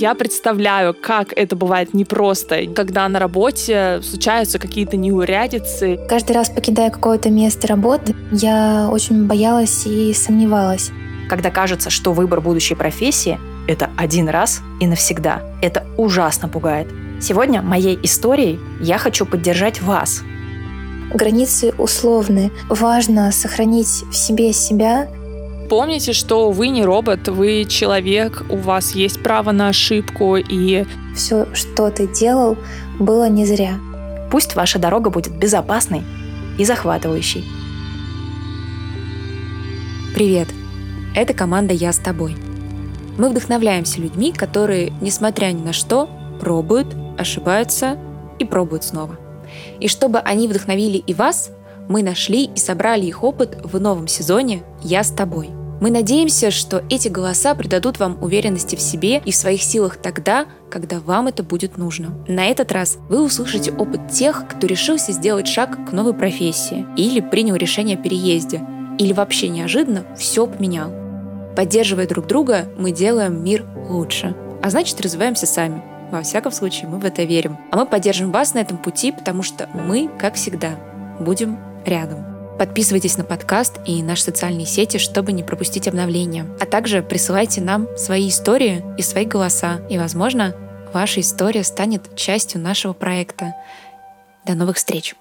Я представляю, как это бывает непросто, когда на работе случаются какие-то неурядицы. Каждый раз, покидая какое-то место работы, я очень боялась и сомневалась. Когда кажется, что выбор будущей профессии – это один раз и навсегда. Это ужасно пугает. Сегодня моей историей я хочу поддержать вас. Границы условны. Важно сохранить в себе себя, Помните, что вы не робот, вы человек, у вас есть право на ошибку и... Все, что ты делал, было не зря. Пусть ваша дорога будет безопасной и захватывающей. Привет! Это команда «Я с тобой». Мы вдохновляемся людьми, которые, несмотря ни на что, пробуют, ошибаются и пробуют снова. И чтобы они вдохновили и вас, мы нашли и собрали их опыт в новом сезоне «Я с тобой». Мы надеемся, что эти голоса придадут вам уверенности в себе и в своих силах тогда, когда вам это будет нужно. На этот раз вы услышите опыт тех, кто решился сделать шаг к новой профессии или принял решение о переезде, или вообще неожиданно все поменял. Поддерживая друг друга, мы делаем мир лучше. А значит, развиваемся сами. Во всяком случае, мы в это верим. А мы поддержим вас на этом пути, потому что мы, как всегда, будем рядом. Подписывайтесь на подкаст и наши социальные сети, чтобы не пропустить обновления. А также присылайте нам свои истории и свои голоса. И, возможно, ваша история станет частью нашего проекта. До новых встреч!